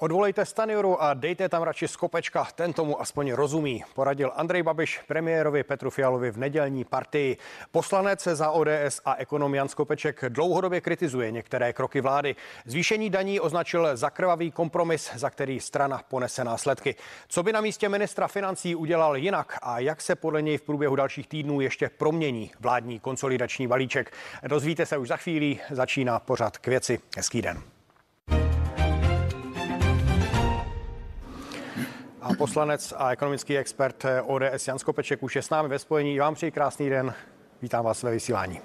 Odvolejte Stanjuru a dejte tam radši Skopečka, ten tomu aspoň rozumí, poradil Andrej Babiš premiérovi Petru Fialovi v nedělní partii. Poslanec za ODS a ekonom Jan Skopeček dlouhodobě kritizuje některé kroky vlády. Zvýšení daní označil za krvavý kompromis, za který strana ponese následky. Co by na místě ministra financí udělal jinak a jak se podle něj v průběhu dalších týdnů ještě promění vládní konsolidační balíček? Dozvíte se už za chvíli, začíná pořad k věci. Hezký den. A poslanec a ekonomický expert ODS Jan Skopeček už je s námi ve spojení. Vám přeji krásný den. Vítám vás ve vysílání.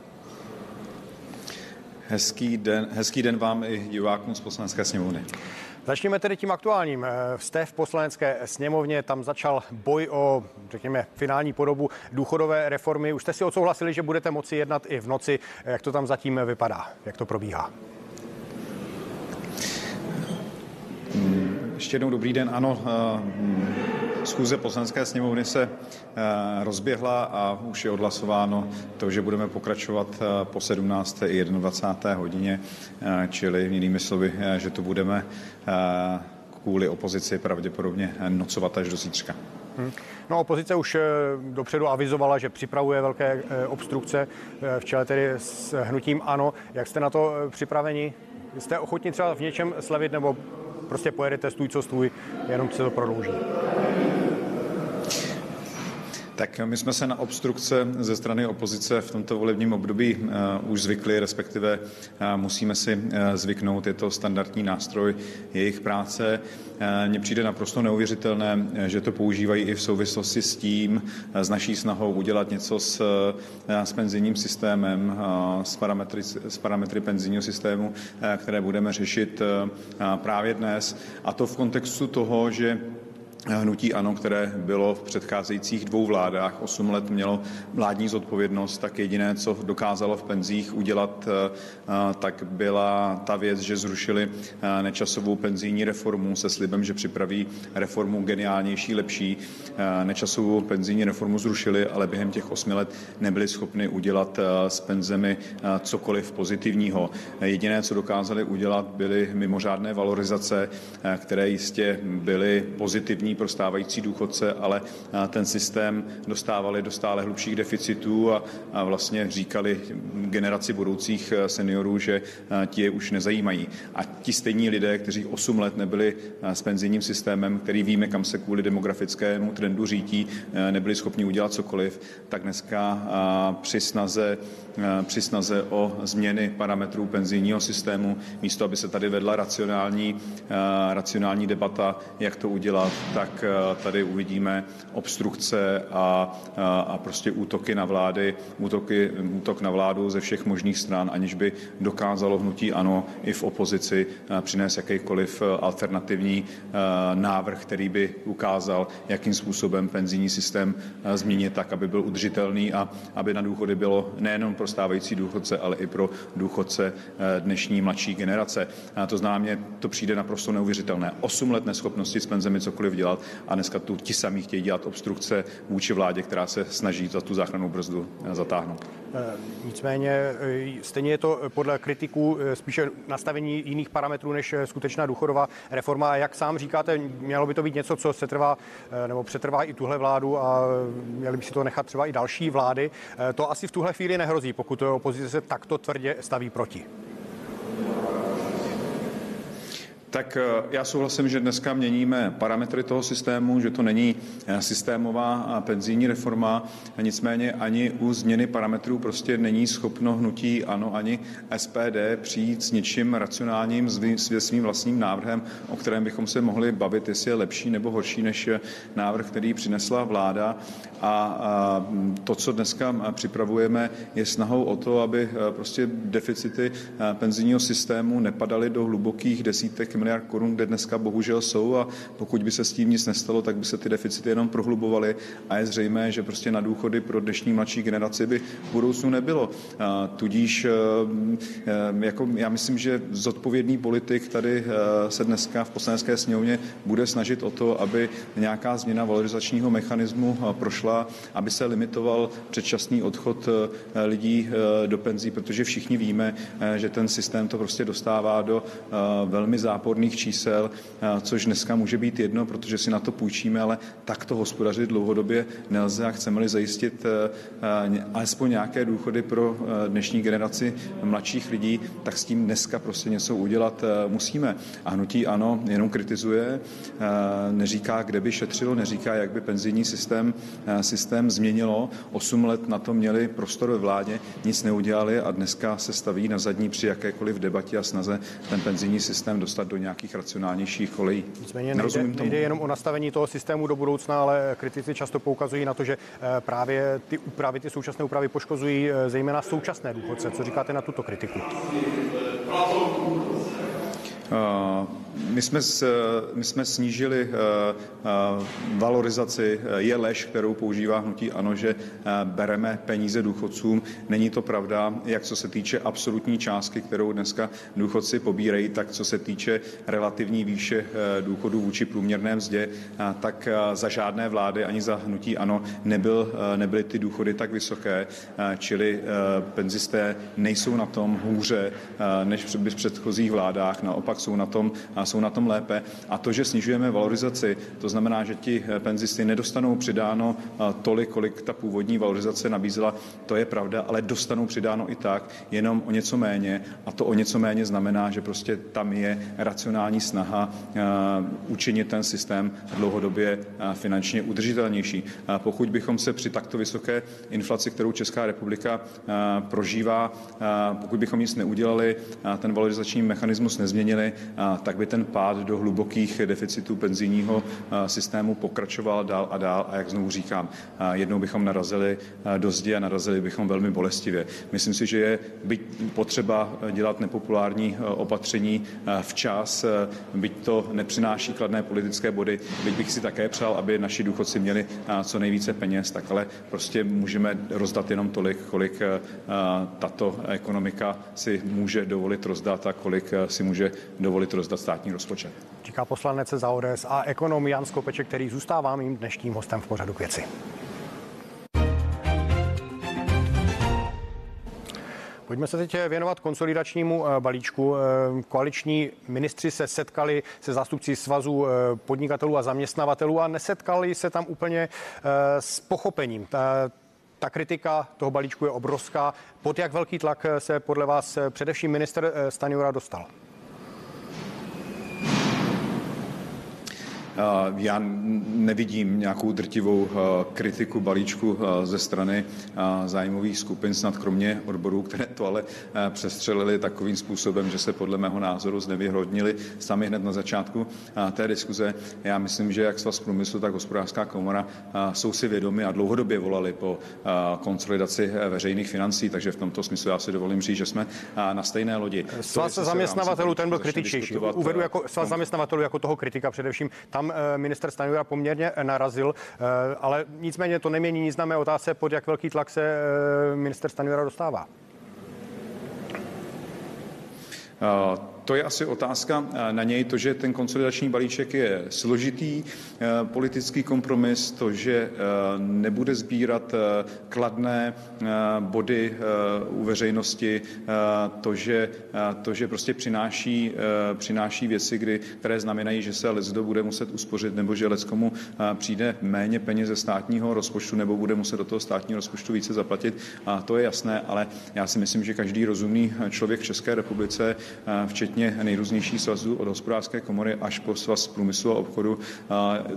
Hezký den, hezký den vám i divákům z poslanecké sněmovny. Začněme tedy tím aktuálním. Jste v poslanecké sněmovně, tam začal boj o, řekněme, finální podobu důchodové reformy. Už jste si odsouhlasili, že budete moci jednat i v noci. Jak to tam zatím vypadá? Jak to probíhá? Ještě jednou dobrý den. Ano, eh, schůze poslanské sněmovny se eh, rozběhla a už je odhlasováno to, že budeme pokračovat eh, po 17. i 21. hodině, čili jinými slovy, že to budeme kvůli opozici pravděpodobně nocovat až do zítřka. Hmm. No opozice už dopředu avizovala, že připravuje velké obstrukce v čele tedy s hnutím ANO. Jak jste na to připraveni? Jste ochotni třeba v něčem slevit nebo prostě pojedete stůj co stůj, jenom se to prodlouží. Tak my jsme se na obstrukce ze strany opozice v tomto volebním období uh, už zvykli, respektive uh, musíme si uh, zvyknout, je to standardní nástroj jejich práce. Mně přijde naprosto neuvěřitelné, že to používají i v souvislosti s tím, s naší snahou udělat něco s, s penzijním systémem, s parametry, s parametry penzijního systému, které budeme řešit právě dnes. A to v kontextu toho, že hnutí ANO, které bylo v předcházejících dvou vládách, 8 let mělo vládní zodpovědnost, tak jediné, co dokázalo v penzích udělat, eh, eh, tak byla ta věc, že zrušili eh, nečasovou penzijní reformu se slibem, že připraví reformu geniálnější, lepší. Nečasovou penzijní reformu zrušili, ale během těch osmi let nebyli schopni udělat s penzemi cokoliv pozitivního. Jediné, co dokázali udělat, byly mimořádné valorizace, které jistě byly pozitivní pro stávající důchodce, ale ten systém dostávali do stále hlubších deficitů a, a vlastně říkali generaci budoucích e, seniorů, že ti je už nezajímají. A ti stejní lidé, kteří 8 let nebyli s penzijním systémem, který víme, kam se kvůli demografickému trendu řítí, e, nebyli schopni udělat cokoliv, tak dneska při snaze, e, při snaze o změny parametrů penzijního systému, místo aby se tady vedla racionální, racionální debata, jak to udělat, tak tak eh, tady uvidíme obstrukce a, a, a prostě útoky na vlády, útoky, útok na vládu ze všech možných stran, aniž by dokázalo hnutí ANO i v opozici eh, přinést jakýkoliv eh, alternativní návrh, který by ukázal, jakým způsobem penzijní systém změnit tak, aby byl udržitelný a aby na důchody bylo nejenom pro stávající důchodce, ale i pro důchodce dnešní mladší generace. A to znamená, to přijde naprosto neuvěřitelné. Osm let neschopnosti s penzemi cokoliv dělat dělat a dneska tu ti sami chtějí dělat obstrukce vůči vládě, která se snaží za tu záchrannou brzdu eh, zatáhnout. Eh, nicméně eh, stejně je to podle kritiků spíše nastavení jiných parametrů než skutečná důchodová reforma. A jak sám říkáte, mělo by to být něco, co se trvá nebo přetrvá i tuhle vládu a měli by si to nechat třeba i další vlády. To asi v tuhle chvíli nehrozí, pokud opozice se takto tvrdě staví proti. Tak eh, já souhlasím, že dneska měníme parametry toho systému, že to není eh, systémová penzijní reforma, nicméně ani u změny parametrů prostě není schopno hnutí ano ani SPD přijít s něčím racionálním, svým vlastním návrhem, o kterém bychom se mohli bavit, jestli je lepší nebo horší než eh, návrh, který přinesla vláda. A to, co dneska připravujeme, je snahou o to, aby prostě deficity penzijního systému nepadaly do hlubokých desítek miliard korun, kde dneska bohužel jsou a pokud by se s tím nic nestalo, tak by se ty deficity jenom prohlubovaly a je zřejmé, že prostě na důchody pro dnešní mladší generaci by v budoucnu nebylo. Tudíž e, e, jako já myslím, že zodpovědný politik tady e, se dneska v poslanecké sněmovně bude snažit o to, aby nějaká změna valorizačního mechanismu prošla, aby se limitoval předčasný odchod lidí do penzí, protože všichni víme, že ten systém to prostě dostává do velmi záporných náborných čísel, což dneska může být jedno, protože si na to půjčíme, ale takto hospodařit dlouhodobě nelze a chceme-li zajistit alespoň nějaké důchody pro dnešní generaci mladších lidí, tak s tím dneska prostě něco udělat musíme. A hnutí ano, jenom kritizuje, neříká, kde by šetřilo, neříká, jak by penzijní systém, systém změnilo. Osm let na to měli prostor ve vládě, nic neudělali a dneska se staví na zadní při jakékoliv debatě a snaze ten penzijní systém dostat do nějakých racionálnějších kolejí. Nicméně nejde, nejde jenom o nastavení toho systému do budoucna, ale kritici často poukazují na to, že eh, právě ty úpravy, ty současné úpravy poškozují eh, zejména současné důchodce. Co říkáte na tuto kritiku? Uh, my jsme, my jsme snížili uh, uh, valorizaci. Je lež, kterou používá hnutí ANO, že bereme peníze důchodcům. Není to pravda, jak co se týče absolutní částky, kterou dneska důchodci pobírají, tak co se týče relativní výše důchodů vůči průměrné mzdě, tak za žádné vlády ani za hnutí ANO nebyl, nebyly ty důchody tak vysoké, čili penzisté nejsou na tom hůře než v předchozích vládách. Naopak jsou na tom, jsou na tom lépe. A to, že snižujeme valorizaci, to znamená, že ti eh, penzisty nedostanou přidáno eh, tolik, kolik ta původní valorizace nabízela, to je pravda, ale dostanou přidáno i tak, jenom o něco méně. A to o něco méně znamená, že prostě tam je racionální snaha eh, učinit ten systém dlouhodobě finančně udržitelnější. Pokud bychom se při takto vysoké inflaci, kterou Česká republika prožívá, pokud bychom nic neudělali, ten valorizační mechanismus nezměnili, tak by ten pád do hlubokých deficitů penzijního systému pokračoval dál a dál. A jak znovu říkám, jednou bychom narazili do zdi a narazili bychom velmi bolestivě. Myslím si, že je byť potřeba dělat nepopulární opatření včas, byť to nepřináší kladné politické body, byť bych si také přál, aby naši důchodci měli co nejvíce peněz, tak ale prostě můžeme rozdat jenom tolik, kolik tato ekonomika si může dovolit rozdat a kolik si může dovolit rozdat státní rozpočet. Říká poslanec za ODS a ekonom Jan Skopeček, který zůstává mým dnešním hostem v pořadu k věci. Pojďme se teď věnovat konsolidačnímu eh, balíčku. Eh, koaliční ministři se setkali se zástupci svazů eh, podnikatelů a zaměstnavatelů a nesetkali se tam úplně s pochopením. Ta kritika toho balíčku je obrovská. Pod jak velký tlak se podle vás především minister Stanjura dostal? Já nevidím nějakou drtivou eh, kritiku balíčku eh, ze strany eh, zájmových skupin, snad kromě odborů, které to ale přestřelili takovým způsobem, že se podle mého názoru znevyhodnili sami hned na začátku té diskuze. Já myslím, že jak Svaz průmyslu, tak hospodářská komora jsou si vědomi a dlouhodobě volali po konsolidaci veřejných financí, takže v tomto smyslu já si dovolím říct, že jsme na stejné lodi. Svaz zaměstnavatelů ten byl kritičtější. Uvedu jako svaz zaměstnavatelů jako toho kritika především. Tam tam eh, minister Stanjura poměrně narazil, eh, ale nicméně to nemění nic na mé otázce, pod jak velký tlak se eh, minister Stanjura dostává. To je asi otázka eh, na něj, to, že ten konsolidační balíček je složitý, eh, politický kompromis, to, že eh, nebude sbírat kladné body u veřejnosti, to, že, to, že prostě přináší, přináší věci, kdy, které znamenají, že se lecdo bude muset uspořit, nebo že leckomu přijde méně peněz ze státního rozpočtu, nebo bude muset do toho státního rozpočtu více zaplatit. A to je jasné, ale já si myslím, že každý rozumný člověk v České republice, včetně včetně nejrůznějších svazů od hospodářské komory až po svaz průmyslu a obchodu,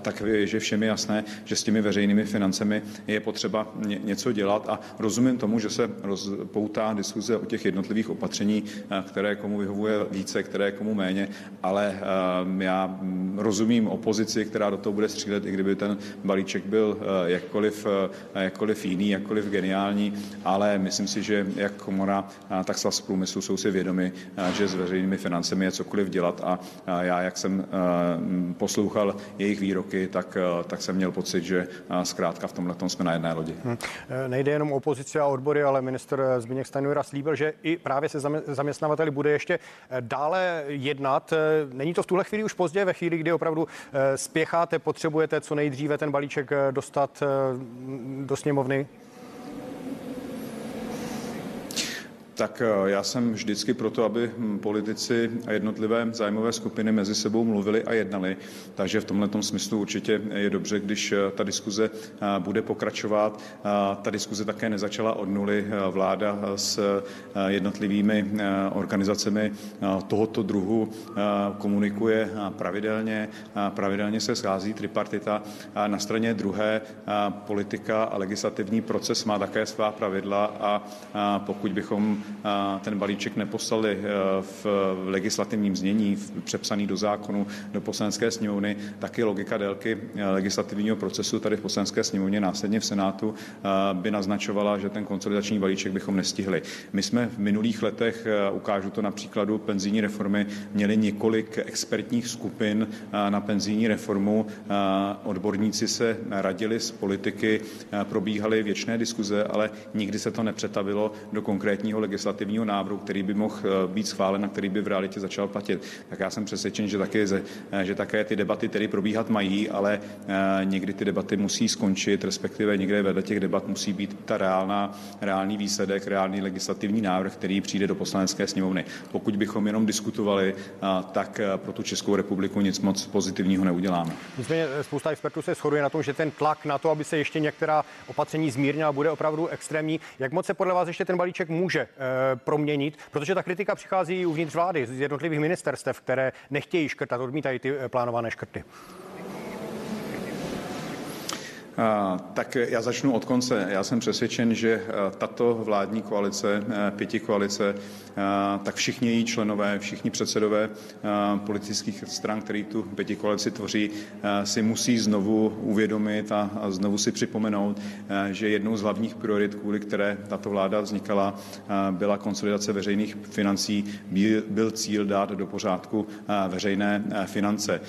tak je, že všem je jasné, že s těmi veřejnými financemi je potřeba něco dělat. A rozumím tomu, že se rozpoutá diskuze o těch jednotlivých opatření, které komu vyhovuje více, které komu méně, ale já rozumím opozici, která do toho bude střílet, i kdyby ten balíček byl jakkoliv, jakkoliv jiný, jakkoliv geniální, ale myslím si, že jak komora, tak svaz průmyslu jsou si vědomi, že s veřejnými financemi je cokoliv dělat a já, jak jsem poslouchal jejich výroky, tak, tak jsem měl pocit, že zkrátka v tomhle tom jsme na jedné lodi. Hmm. Nejde jenom o a odbory, ale minister Zbigněk Stanjura slíbil, že i právě se zaměstnavateli bude ještě dále jednat. Není to v tuhle chvíli už pozdě, ve chvíli, kdy opravdu spěcháte, potřebujete co nejdříve ten balíček dostat do sněmovny? Tak eh, já jsem vždycky proto, aby hm, politici a jednotlivé zájmové skupiny mezi sebou mluvili a jednali. Takže v tomhle smyslu určitě je dobře, když eh, ta diskuze eh, bude pokračovat. Ta diskuze také nezačala od nuly. Vláda s jednotlivými organizacemi tohoto druhu komunikuje pravidelně. Pravidelně se schází tripartita. Na straně druhé politika a legislativní proces má také svá pravidla a pokud bychom ten balíček neposlali eh, v legislativním znění, přepsaný do zákonu, do poslanecké sněmovny, tak i logika délky eh, legislativního procesu tady v poslanecké sněmovně, následně v Senátu, eh, by naznačovala, že ten konsolidační balíček bychom nestihli. My jsme v minulých letech, ukážu to na příkladu penzijní reformy, měli několik expertních skupin na penzijní reformu. Odborníci se radili s politiky, probíhaly věčné diskuze, ale nikdy se to nepřetavilo do konkrétního legislativního návrhu, který by mohl eh, být schválen a který by v realitě začal platit. Tak já jsem přesvědčen, že také, eh, že také ty debaty tedy probíhat mají, ale eh, někdy ty debaty musí skončit, respektive někde vedle těch debat musí být ta reálná, reálný výsledek, reálný legislativní návrh, který přijde do poslanecké sněmovny. Pokud bychom jenom diskutovali, tak pro tu Českou republiku nic moc pozitivního neuděláme. Nicméně spousta expertů se shoduje na tom, že ten tlak na to, aby se ještě některá opatření zmírnila, bude opravdu extrémní. Jak moc se podle vás ještě ten balíček může proměnit? Protože ta kritika přichází uvnitř vlády z jednotlivých ministerstev, které nechtějí škrtat, odmítají ty eh, plánované škrty. Tak já začnu od konce. Já jsem přesvědčen, že tato vládní koalice, pěti koalice, tak všichni její členové, všichni předsedové politických stran, který tu pěti koalici tvoří, si musí znovu uvědomit a znovu si připomenout, že jednou z hlavních priorit, kvůli které tato vláda vznikala, byla konsolidace veřejných financí, byl cíl dát do pořádku veřejné finance.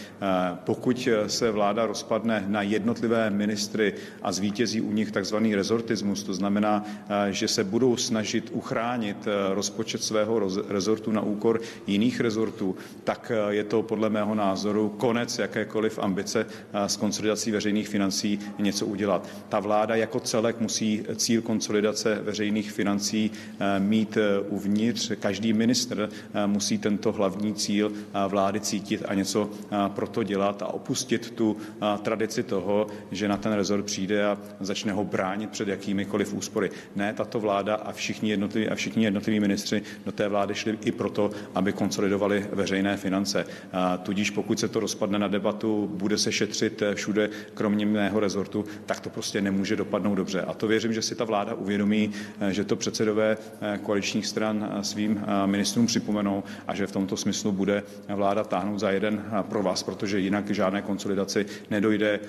Pokud se vláda rozpadne na jednotlivé ministry, ministry a zvítězí u nich takzvaný rezortismus, to znamená, eh, že se budou snažit uchránit eh, rozpočet svého rezortu na úkor jiných rezortů, tak eh, je to podle mého názoru konec jakékoliv ambice s konsolidací veřejných financí něco udělat. Ta vláda jako celek musí cíl konsolidace veřejných financí mít uvnitř. Každý ministr musí tento hlavní cíl vlády cítit a něco pro to dělat a opustit tu tradici toho, že na ten rezort rezort přijde a začne ho bránit před jakýmikoliv úspory. Ne, tato vláda a všichni jednotliví, a všichni jednotliví ministři do té vlády šli i proto, aby konsolidovali veřejné finance. A tudíž pokud se to rozpadne na debatu, bude se šetřit všude, kromě mého rezortu, tak to prostě nemůže dopadnout dobře. A to věřím, že si ta vláda uvědomí, že to předsedové koaličních stran svým ministrům připomenou a že v tomto smyslu bude vláda táhnout za jeden pro vás, protože jinak žádné konsolidaci nedojde,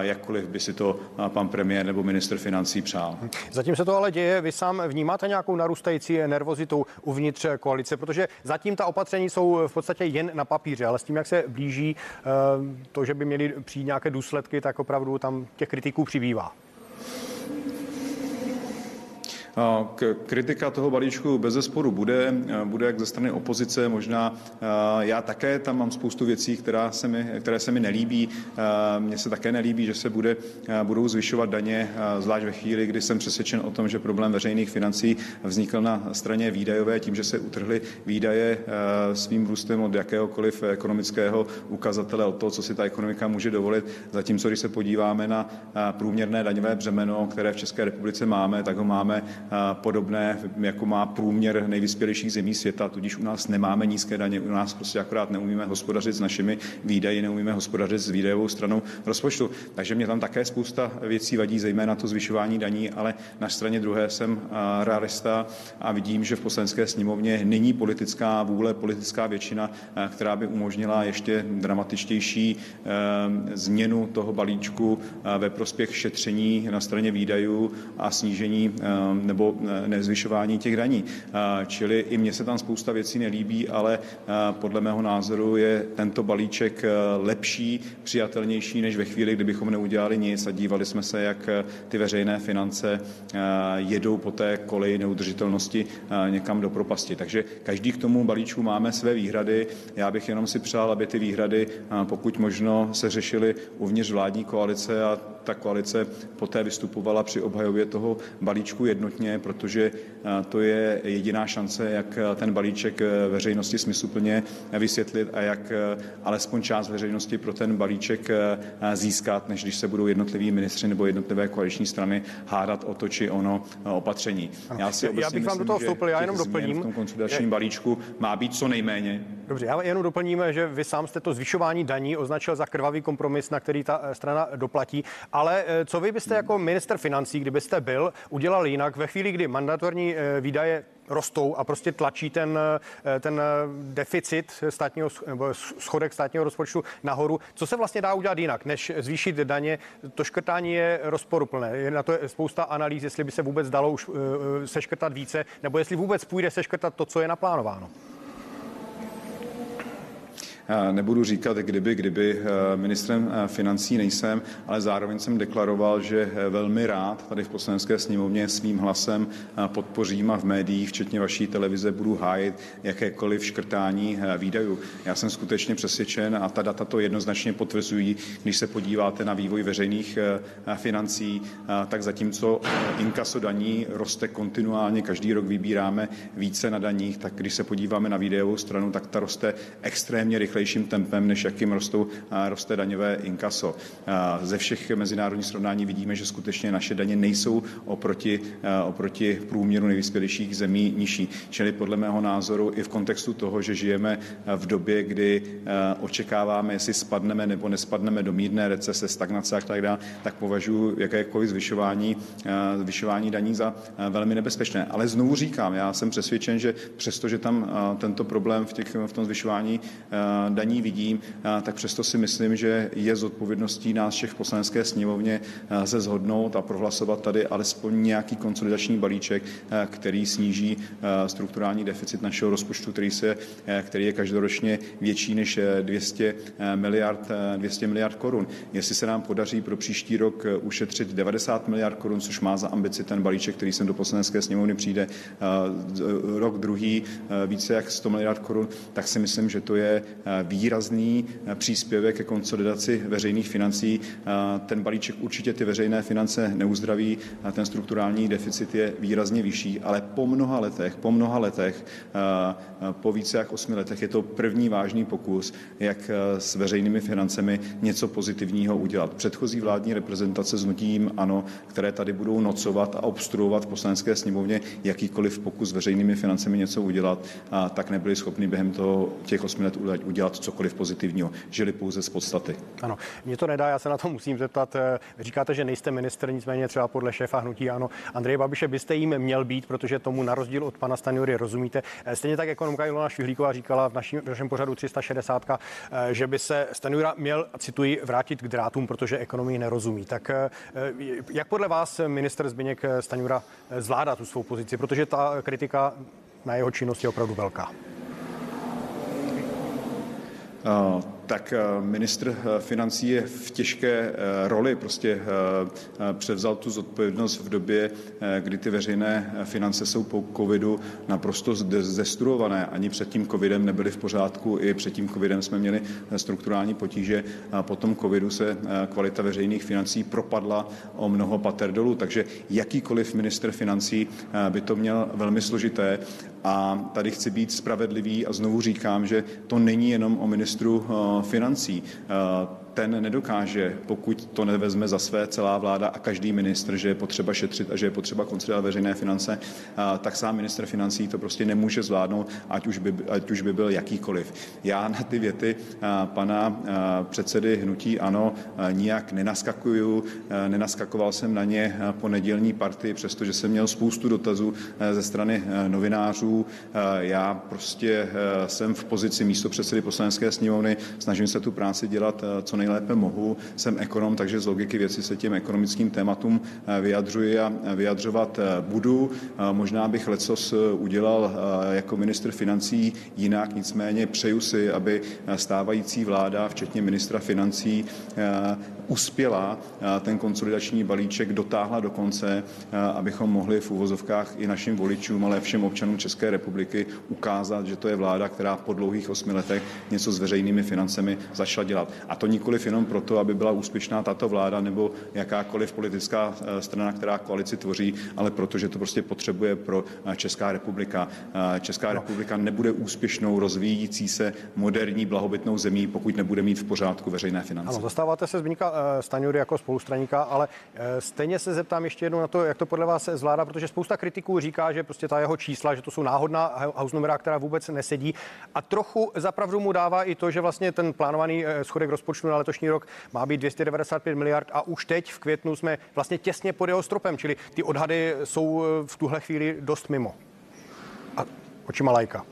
jakkoliv by si to pan premiér nebo minister financí přál. Zatím se to ale děje. Vy sám vnímáte nějakou narůstající nervozitu uvnitř koalice, protože zatím ta opatření jsou v podstatě jen na papíře, ale s tím, jak se blíží eh, to, že by měly přijít nějaké důsledky, tak opravdu tam těch kritiků přibývá. Kritika toho balíčku bez zesporu bude, bude jak ze strany opozice, možná já také tam mám spoustu věcí, která se mi, které se mi nelíbí. Mně se také nelíbí, že se bude, budou zvyšovat daně, zvlášť ve chvíli, kdy jsem přesvědčen o tom, že problém veřejných financí vznikl na straně výdajové tím, že se utrhly výdaje svým růstem od jakéhokoliv ekonomického ukazatele, od toho, co si ta ekonomika může dovolit. Zatímco, když se podíváme na průměrné daňové břemeno, které v České republice máme, tak ho máme podobné, jako má průměr nejvyspělejších zemí světa, tudíž u nás nemáme nízké daně, u nás prostě akorát neumíme hospodařit s našimi výdaji, neumíme hospodařit s výdajovou stranou rozpočtu. Takže mě tam také spousta věcí vadí, zejména to zvyšování daní, ale na straně druhé jsem realista a vidím, že v poslanecké sněmovně není politická vůle, politická většina, která by umožnila ještě dramatičtější změnu toho balíčku ve prospěch šetření na straně výdajů a snížení nebo nezvyšování těch daní. Čili i mně se tam spousta věcí nelíbí, ale podle mého názoru je tento balíček lepší, přijatelnější, než ve chvíli, kdybychom neudělali nic a dívali jsme se, jak ty veřejné finance jedou po té koleji neudržitelnosti někam do propasti. Takže každý k tomu balíčku máme své výhrady. Já bych jenom si přál, aby ty výhrady, pokud možno, se řešily uvnitř vládní koalice a ta koalice poté vystupovala při obhajově toho balíčku jednotně, protože to je jediná šance, jak ten balíček veřejnosti smysluplně vysvětlit a jak alespoň část veřejnosti pro ten balíček získat, než když se budou jednotliví ministři nebo jednotlivé koaliční strany hádat o to či ono opatření. Já, si já bych vám do toho vstoupil, já jenom doplním. V tom konsolidačním balíčku má být co nejméně. Dobře, já jenom doplním, že vy sám jste to zvyšování daní označil za krvavý kompromis, na který ta eh, strana doplatí. Ale eh, co vy byste jako minister financí, kdybyste byl, udělal jinak ve chvíli, kdy mandatorní eh, výdaje rostou a prostě tlačí ten, ten deficit státního, schodek státního rozpočtu nahoru. Co se vlastně dá udělat jinak, než zvýšit daně? To škrtání je rozporuplné. Je na to spousta analýz, jestli by se vůbec dalo už seškrtat více, nebo jestli vůbec půjde seškrtat to, co je naplánováno. Nebudu říkat, kdyby, kdyby eh, ministrem eh, financí nejsem, ale zároveň jsem deklaroval, že eh, velmi rád tady v poslanecké sněmovně svým hlasem podpořím a v médiích, včetně vaší televize, budu hájit jakékoliv škrtání výdajů. Já jsem skutečně přesvědčen a ta data to jednoznačně potvrzují, když se podíváte na vývoj veřejných financí, tak zatímco inkaso daní roste kontinuálně, každý rok vybíráme více na daních, tak když se podíváme na výdajovou stranu, tak ta roste extrémně rychle rychlejším tempem, než jakým rostou, roste daňové inkaso. Ze všech mezinárodních srovnání vidíme, že skutečně naše daně nejsou oproti, oproti průměru nejvyspělejších zemí nižší. Čili podle mého názoru i v kontextu toho, že žijeme v době, kdy očekáváme, jestli spadneme nebo nespadneme do mírné recese, stagnace a tak dále, tak považuji jakékoliv zvyšování, zvyšování daní za velmi nebezpečné. Ale znovu říkám, já jsem přesvědčen, že přestože tam tento problém v, těch, v tom zvyšování daní vidím, tak přesto si myslím, že je zodpovědností nás všech v poslanecké sněmovně se zhodnout a prohlasovat tady alespoň nějaký konsolidační balíček, který sníží strukturální deficit našeho rozpočtu, který, se, který je každoročně větší než 200 miliard, 200 miliard korun. Jestli se nám podaří pro příští rok ušetřit 90 miliard korun, což má za ambici ten balíček, který sem do poslanecké sněmovny přijde, rok druhý více jak 100 miliard korun, tak si myslím, že to je výrazný příspěvek ke konsolidaci veřejných financí. Ten balíček určitě ty veřejné finance neuzdraví, ten strukturální deficit je výrazně vyšší, ale po mnoha letech, po mnoha letech, po více jak osmi letech je to první vážný pokus, jak s veřejnými financemi něco pozitivního udělat. Předchozí vládní reprezentace s nutím ano, které tady budou nocovat a obstruovat v poslanecké sněmovně jakýkoliv pokus s veřejnými financemi něco udělat, tak nebyli schopni během toho těch osmi let udělat udělat cokoliv pozitivního. Žili pouze z podstaty. Ano, mě to nedá, já se na to musím zeptat. Eh, říkáte, že nejste minister, nicméně třeba podle šéfa hnutí ano. Andrej Babiše byste jim měl být, protože tomu na rozdíl od pana Stanjury rozumíte. Eh, stejně tak ekonomka Ilona Švihlíková říkala v našem, v našem pořadu 360, eh, že by se Stanjura měl, cituji, vrátit k drátům, protože ekonomii nerozumí. Tak jak podle vás minister Zbigněk Stanjura zvládá tu svou pozici, protože ta kritika na jeho činnost je opravdu velká? uh, tak eh, ministr eh, financí je v těžké eh, roli, prostě převzal tu zodpovědnost v době, kdy ty veřejné finance jsou po covidu naprosto zestruované. Ani před tím covidem nebyly v pořádku, i před tím covidem jsme měli strukturální potíže. A po tom covidu se kvalita veřejných financí propadla o mnoho pater dolů, takže jakýkoliv minister financí by to měl velmi složité. A tady chci být spravedlivý a znovu říkám, že to není jenom o ministru financí ten nedokáže, pokud to nevezme za své celá vláda a každý ministr, že je potřeba šetřit a že je potřeba konsolidovat veřejné finance, tak sám minister financí to prostě nemůže zvládnout, ať už by, ať už by byl jakýkoliv. Já na ty věty pana předsedy hnutí ano nijak nenaskakuju, nenaskakoval jsem na ně po nedělní partii, přestože jsem měl spoustu dotazů ze strany novinářů. Já prostě jsem v pozici místo předsedy poslanecké sněmovny, snažím se tu práci dělat co nej nejlépe mohu. Jsem ekonom, takže z logiky věci se těm ekonomickým tématům eh, vyjadřuji a vyjadřovat eh, budu. Eh, možná bych lecos udělal jako ministr financí jinak, nicméně přeju si, aby stávající vláda, včetně ministra financí, uspěla ten konsolidační balíček dotáhla do konce, abychom mohli v úvozovkách i našim voličům, ale všem občanům České republiky ukázat, že to je vláda, která po dlouhých osmi letech něco s veřejnými financemi začala dělat. A to nikoliv jenom proto, aby byla úspěšná tato vláda nebo jakákoliv politická strana, která koalici tvoří, ale protože to prostě potřebuje pro Česká republika. Česká republika nebude úspěšnou, rozvíjící se moderní blahobytnou zemí, pokud nebude mít v pořádku veřejné finance. Ano, zastáváte se Zbigníka eh, Staňury jako spolustraníka, ale eh, stejně se zeptám ještě jednou na to, jak to podle vás zvládá, protože spousta kritiků říká, že prostě ta jeho čísla, že to jsou náhodná house numera, která vůbec nesedí. A trochu zapravdu mu dává i to, že vlastně ten plánovaný eh, schodek rozpočtu na letošní rok má být 295 miliard a už teď v květnu jsme vlastně těsně pod jeho stropem, čili ty odhady jsou v tuhle chvíli dost mimo. A očima lajka.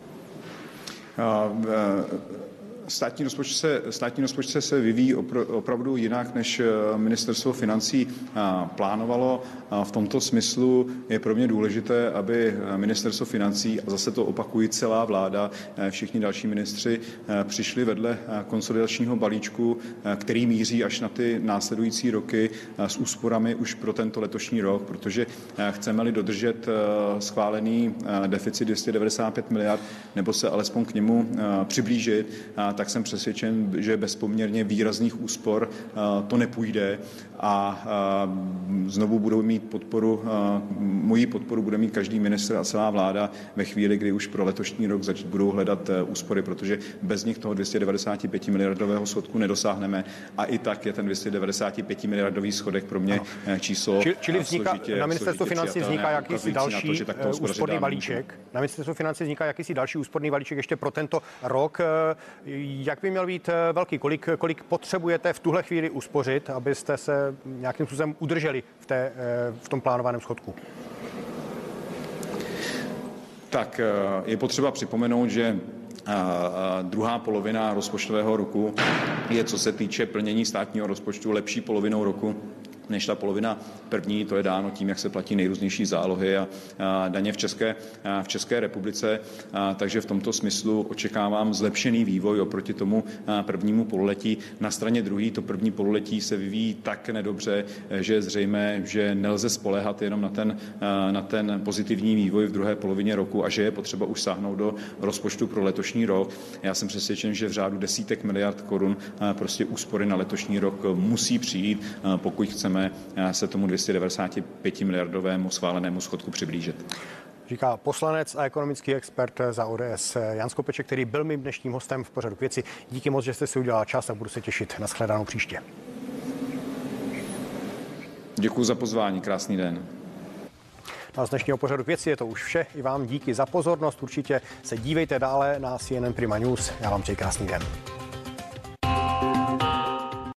Uh, uh státní rozpočet se, státní rozpočet se vyvíjí opravdu jinak, než eh, ministerstvo financí eh, plánovalo. V tomto smyslu je pro mě důležité, aby eh, ministerstvo financí, a zase to opakují celá vláda, všichni další ministři, přišli vedle konsolidačního balíčku, který míří až na ty následující roky s úsporami už pro tento letošní rok, protože chceme-li dodržet schválený deficit 295 miliard, nebo se alespoň k němu přiblížit, tak jsem přesvědčen, že bez poměrně výrazných úspor to nepůjde a znovu budou mít podporu, moji podporu bude mít každý ministr a celá vláda ve chvíli, kdy už pro letošní rok zač- budou hledat úspory, protože bez nich toho 295 miliardového schodku nedosáhneme a i tak je ten 295 miliardový schodek pro mě ano. Číslo Čili, čili vzniká, složitě, na ministerstvu financí vzniká jakýsi další na to, e, úsporný balíček. Na ministerstvu financí vzniká jakýsi další úsporný balíček ještě pro tento rok. Jak by měl být velký? Kolik, kolik potřebujete v tuhle chvíli uspořit, abyste se nějakým způsobem udrželi v, té, eh, v tom plánovaném schodku? Tak eh, je potřeba připomenout, že eh, druhá polovina rozpočtového roku je, co se týče plnění státního rozpočtu, lepší polovinou roku než ta polovina první. To je dáno tím, jak se platí nejrůznější zálohy a, daně v České, v České republice. Takže v tomto smyslu očekávám zlepšený vývoj oproti tomu prvnímu pololetí. Na straně druhé to první pololetí se vyvíjí tak nedobře, že je zřejmé, že nelze spolehat jenom na ten, na ten pozitivní vývoj v druhé polovině roku a že je potřeba už sáhnout do rozpočtu pro letošní rok. Já jsem přesvědčen, že v řádu desítek miliard korun prostě úspory na letošní rok musí přijít, pokud chceme chceme eh, se tomu 295 miliardovému schválenému schodku přiblížit. Říká poslanec a ekonomický expert za ODS Jan Skopeček, který byl mým dnešním hostem v pořadu k věci. Díky moc, že jste si udělal čas a budu se těšit na shledanou příště. Děkuji za pozvání, krásný den. A z dnešního pořadu k věci je to už vše. I vám díky za pozornost. Určitě se dívejte dále na CNN Prima News. Já vám přeji krásný den.